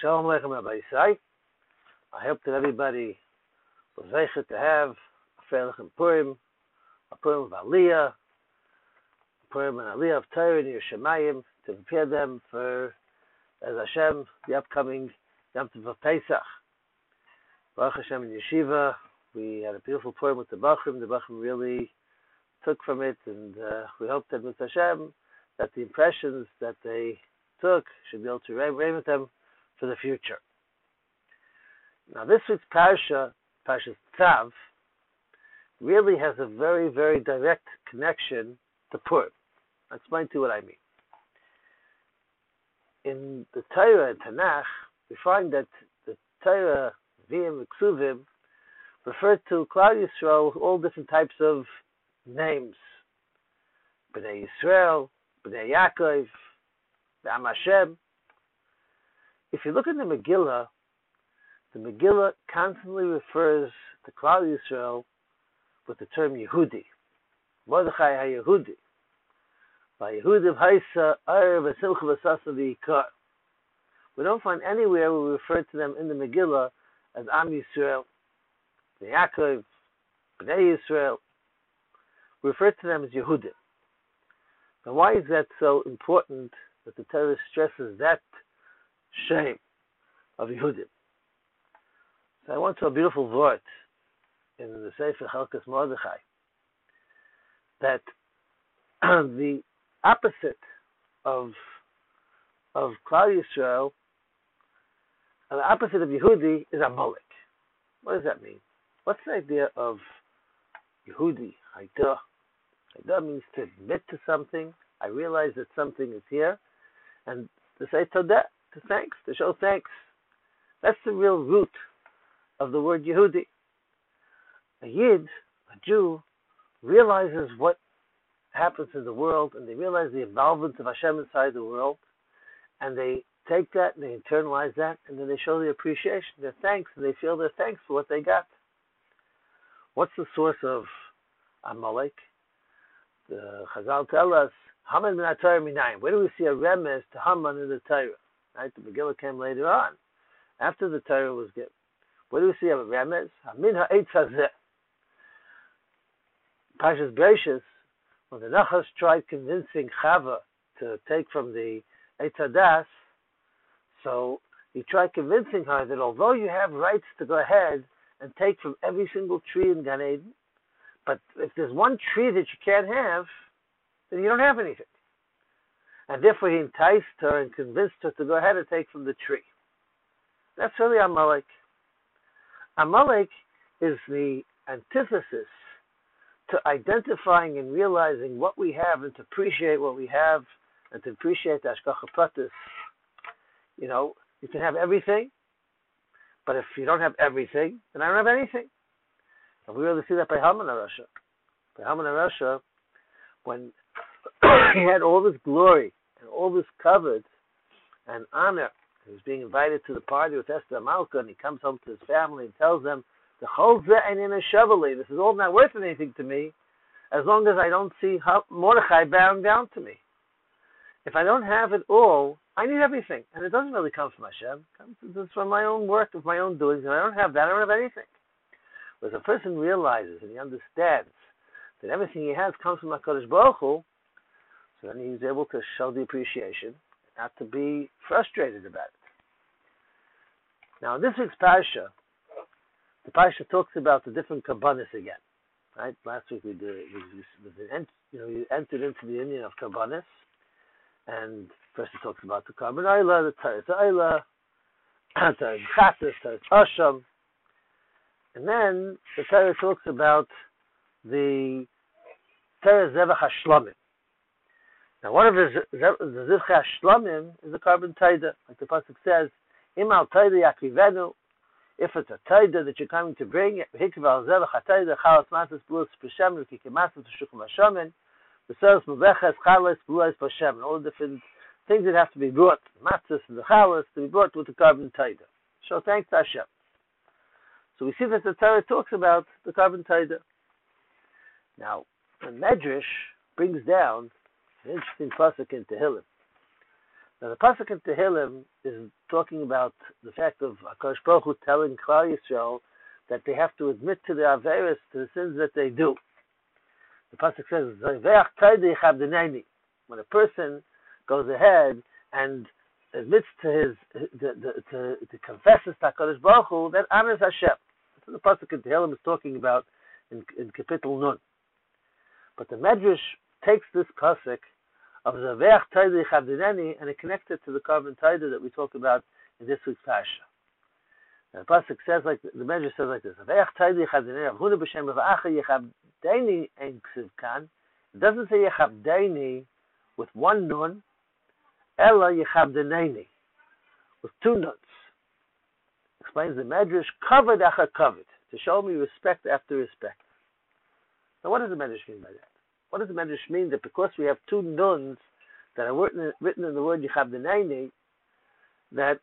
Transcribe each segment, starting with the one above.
Shalom Aleichem Rabbi Yisai. I hope that everybody was able to have a Freilich Purim, a Purim of Aliyah, a Purim and Aliyah of Torah in Yerushalayim to prepare them for, as Hashem, the upcoming Yom Tov of Pesach. Baruch Hashem in Yeshiva, we had a beautiful Purim with the Bachrim. The Bachrim really took from it, and uh, we hope that with Hashem, that the impressions that they took should be able to reign with them for the future. Now, this week's parsha, Parshas Tzav, really has a very, very direct connection to Purim. I'll explain to you what I mean. In the Torah and Tanakh, we find that the Torah, Vim, Ksuvim, refer to Klal Yisrael all different types of names. Bnei Yisrael, Bnei Yaakov, Am Hashem. If you look at the Megillah, the Megillah constantly refers to Klal Yisrael with the term Yehudi. Mordechai HaYehudi. By Yehudim Haisa Erev Simcha V'Sasa. We don't find anywhere we refer to them in the Megillah as Am Yisrael, the Yaakov, Bnei Yisrael. We refer to them as Yehudim. Now why is that so important that the Torah stresses that shame of Yehudim. So I went to a beautiful word in the Sefer Chalkas Mordechai that the opposite of of Klal Yisrael, and the opposite of Yehudi is Amalek. What does that mean? What's the idea of Yehudi? Haidah. Haidah means to admit to something. I realize that something is here, and to say Todah to thanks, to show thanks. That's the real root of the word Yehudi. A Yid, a Jew, realizes what happens in the world and they realize the involvement of Hashem inside the world and they take that and they internalize that and then they show their appreciation, their thanks, and they feel their thanks for what they got. What's the source of Amalek? The Chazal tell us, Haman min Minayim. Where do we see a remez to Haman in the Torah? Right? The Megillah came later on, after the Torah was given. What do we see of a remez? Hamin ha'etz hazeh. Pashas Bereishis, when the Nachash tried convincing Chava to take from the Eitz Hadas, so he tried convincing her that although you have rights to go ahead and take from every single tree in Gan Eden, but if there's one tree that you can't have, then you don't have anything and therefore he enticed her and convinced her to go ahead and take from the tree. That's really Amalek. Amalek is the antithesis to identifying and realizing what we have and to appreciate what we have and to appreciate the Hashgacha Pratis. You know, you can have everything, but if you don't have everything, then I don't have anything. And we really see that by Haman HaRasha. By Haman HaRasha, when he had all this glory and all this covered and honor. He was being invited to the party with Esther Malka, and he comes home to his family and tells them, "The whole and in a Chevrolet. This is all not worth anything to me, as long as I don't see Mordechai bowing down to me. If I don't have it all, I need everything, and it doesn't really come from Hashem. It comes from my own work, of my own doings, and I don't have that. I don't have anything. Whereas a person realizes and he understands that everything he has comes from Hakadosh Baruch Hu, then he's able to show the appreciation, not to be frustrated about it. Now, in this week's parsha, the parsha talks about the different kabbanis again. Right? Last week we did we, we, you know we entered into the union of kabbanis, and first it talks about the korban the taris ayla, taris chatas, taris asham, and then the Torah talks about the taris zevach hashlamim. Now, one of the Zivcha Shlamim is the korban taida. Like the Pasuk says, Im al taida yakivenu, if it's a taida that you're coming to bring, hikv al zevach ha-taida, chalas matas blus b'shem, rikike matas v'shukum ha-shamin, v'seres mubeches chalas b'luais b'shem, all the different things that have to be brought, matzahs and the chalas, to be brought with the korban taida. So thanks to Hashem. So we see that the Torah talks about the korban taida. Now, the Medrash brings down an interesting pasuk in Tehillim. Now the pasuk in Tehillim is talking about the fact of Hakadosh Baruch Hu telling Klal Yisrael that they have to admit to their averis, to the sins that they do. The pasuk says, when a person goes ahead and admits to his to, to, to, confesses to Hakadosh Baruch Hu, that honors Hashem. The pasuk in Tehillim is talking about in in Kapitel Nun. But the Medrash takes this pasuk of Zaveach Taida Chavdineni and it connects it to the korban Taida that we talk about in this week's Pasha. The pasuk says like the Medrash says like this: Zaveach Taida Chavdineni Avhuna b'Shem Avacha Yechavdeni Ein Ksiv Kan. It doesn't say Yechavdeni with one nun, Ella Yechavdeneni with two nuns. Explains the Medrash covered acha covered to show me respect after respect. Now, what does the Medrash mean by that? What does the Medrash mean that because we have two nuns that are written, written in the word Yechavdeneni, that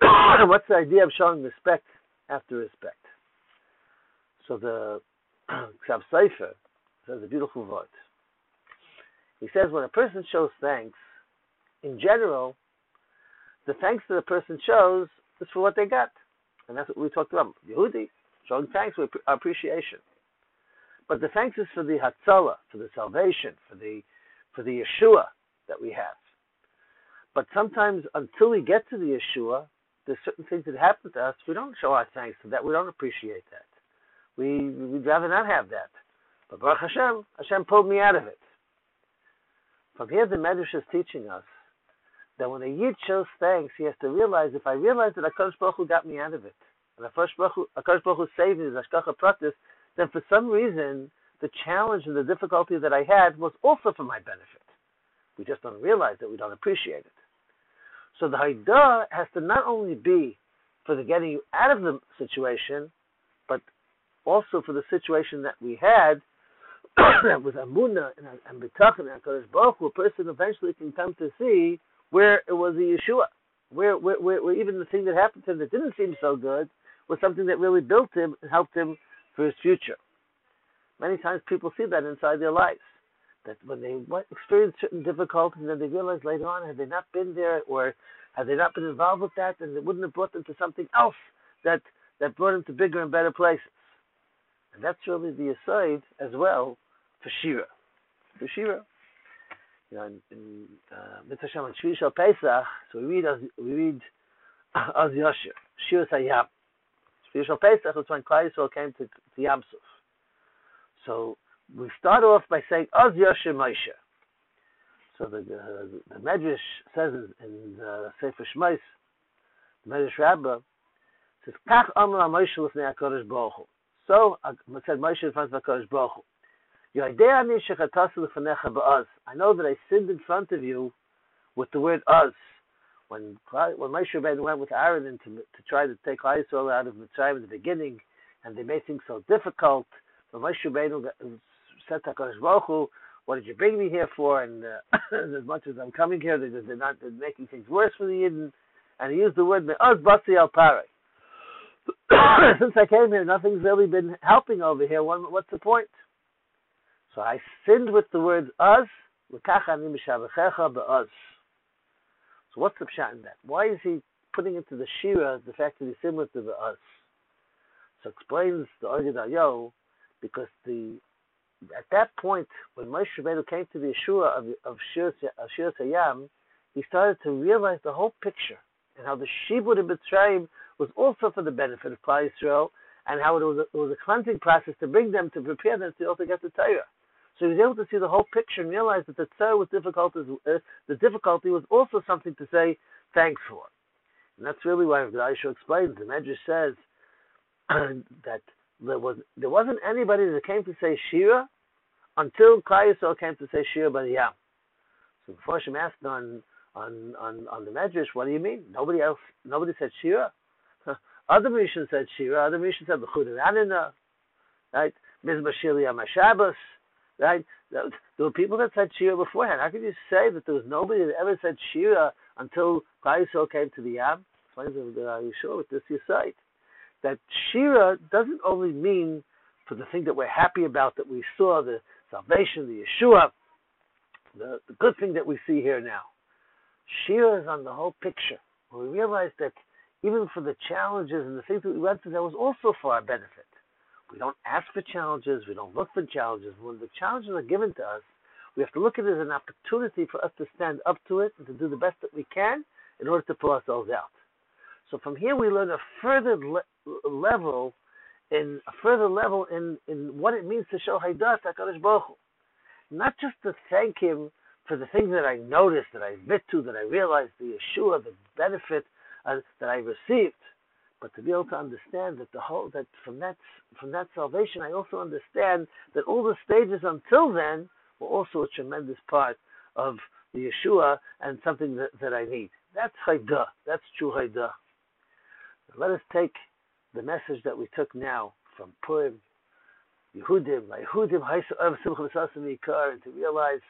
what's the idea of showing respect after respect? So the Ksav Sofer says a beautiful word. He says when a person shows thanks, in general, the thanks that a person shows is for what they got. And that's what we talked about. Yehudi, showing thanks with appreciation. But the thanks is for the Hatzalah, for the salvation, for the for the Yeshua that we have. But sometimes until we get to the Yeshua, there's certain things that happen to us, we don't show our thanks for that. We don't appreciate that. We we'd rather not have that. But Baruch Hashem, Hashem pulled me out of it. From here, the Medrash is teaching us that when a Yid shows thanks, he has to realize if I realize that Hakadosh Baruch Hu got me out of it, and Hakadosh Baruch Hu, saved me, Hashgacha Pratis, then for some reason the challenge and the difficulty that I had was also for my benefit. We just don't realize that we don't appreciate it. So the Haidah has to not only be for the getting you out of the situation, but also for the situation that we had with Amuna and, and Bitach and HaKadosh Baruch Hu, a person eventually can come to see where it was a Yeshua, where, where, where, where even the thing that happened to him that didn't seem so good was something that really built him and helped him for his future. Many times people see that inside their lives. That when they experience certain difficulties then they realize later on, had they not been there or had they not been involved with that, then it wouldn't have brought them to something else that, that brought them to bigger and better places. And that's really the aside as well for Shira. For Shira. You know, in, uh, Mitzvah Shem and Pesach, so we read we read Az Yashir, Shira Sayyam. Shir Pesach was when Klal Yisrael came to, to Yamsuf. So we start off by saying Az Yashir Moshe. So the, uh, the Medrash says in, in uh, Sefer Shemos, the Medrash Rabbah says, Kach Amr Moshe Lefnei HaKadosh Baruch Hu. So, uh, said Moshe in front of HaKadosh Baruch Hu. I know that I sinned in front of you with the word us when when Moshe Rabbeinu went with Aaron to, to try to take Israel out of Mitzrayim in the beginning, and they made things so difficult, so Moshe Rabbeinu said to Hakadosh Baruch Hu, "What did you bring me here for?" And uh, as much as I'm coming here, they're, they're not they're making things worse for the Yidden. And he used the word "me'oz basi al Paroh." Since I came here, nothing's really been helping over here. what's the point? So I sinned with the words "us." So what's the pshat in that? Why is he putting into the shira uh, the fact that he's similar to the us? So explains the Ohr Gedalyahu, because the at that point when Moshe Rabbeinu came to the Yeshua of of Shir, of Sayam, he started to realize the whole picture and how the Shibud in Mitzrayim was also for the benefit of Klal Yisrael, and how it was, a, it was a cleansing process to bring them to prepare them to also get the Torah. So he was able to see the whole picture and realize that the tzar was difficult. Uh, the difficulty was also something to say thanks for. And that's really why Aisha explains. The Medrash says that there was there wasn't anybody that came to say Shira until Klal came to say Shira yeah. So before Hashem asked on on on on the Medrash, what do you mean? Nobody else, nobody said Shira. Adam Rishon said Shira. Adam Rishon said the Anina, right? Mizmah Shili Shabbos. Right? There were people that said Shira beforehand. How could you say that there was nobody that ever said Shira until Klal came to the Yam? You sure with this cite? That Shira doesn't only mean for the thing that we're happy about that we saw, the salvation, the Yeshua, the, the good thing that we see here now. Shira is on the whole picture. We realize that even for the challenges and the things that we went through, that was also for our benefit. We don't ask for challenges, we don't look for challenges. When the challenges are given to us, we have to look at it as an opportunity for us to stand up to it and to do the best that we can in order to pull ourselves out. So from here we learn a further le- level in a further level in, in what it means to show Haidas HaKadosh Baruch Hu. Not just to thank him for the things that I noticed, that I bit to, that I realized, the Yeshua, the benefit uh, that I received, but to be able to understand that the whole that from that from that salvation, I also understand that all the stages until then were also a tremendous part of the Yeshua and something that, that I need. That's Haidah. That's true Haidah. Let us take the message that we took now from Purim, Yehudim, Yehudim, and to realize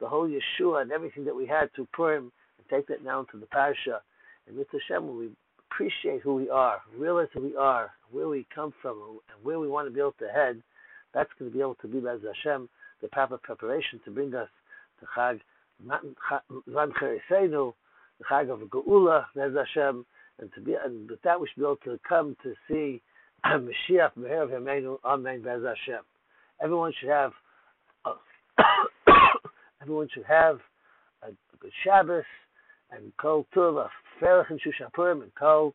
the whole Yeshua and everything that we had to Purim, and take that now into the Parsha. And with Hashem, when we appreciate who we are, realize who we are, where we come from, and where we want to be able to head, that's going to be able to be, as Hashem, the proper preparation to bring us to Chag Zman Chereseinu, the Chag of Geula, Bez Hashem, and to be and with that we should be able to come to see Mashiach Meher Yameinu Amen Bez Hashem. Everyone should have everyone should have a good Shabbos and call to the ferchen shushapurim and call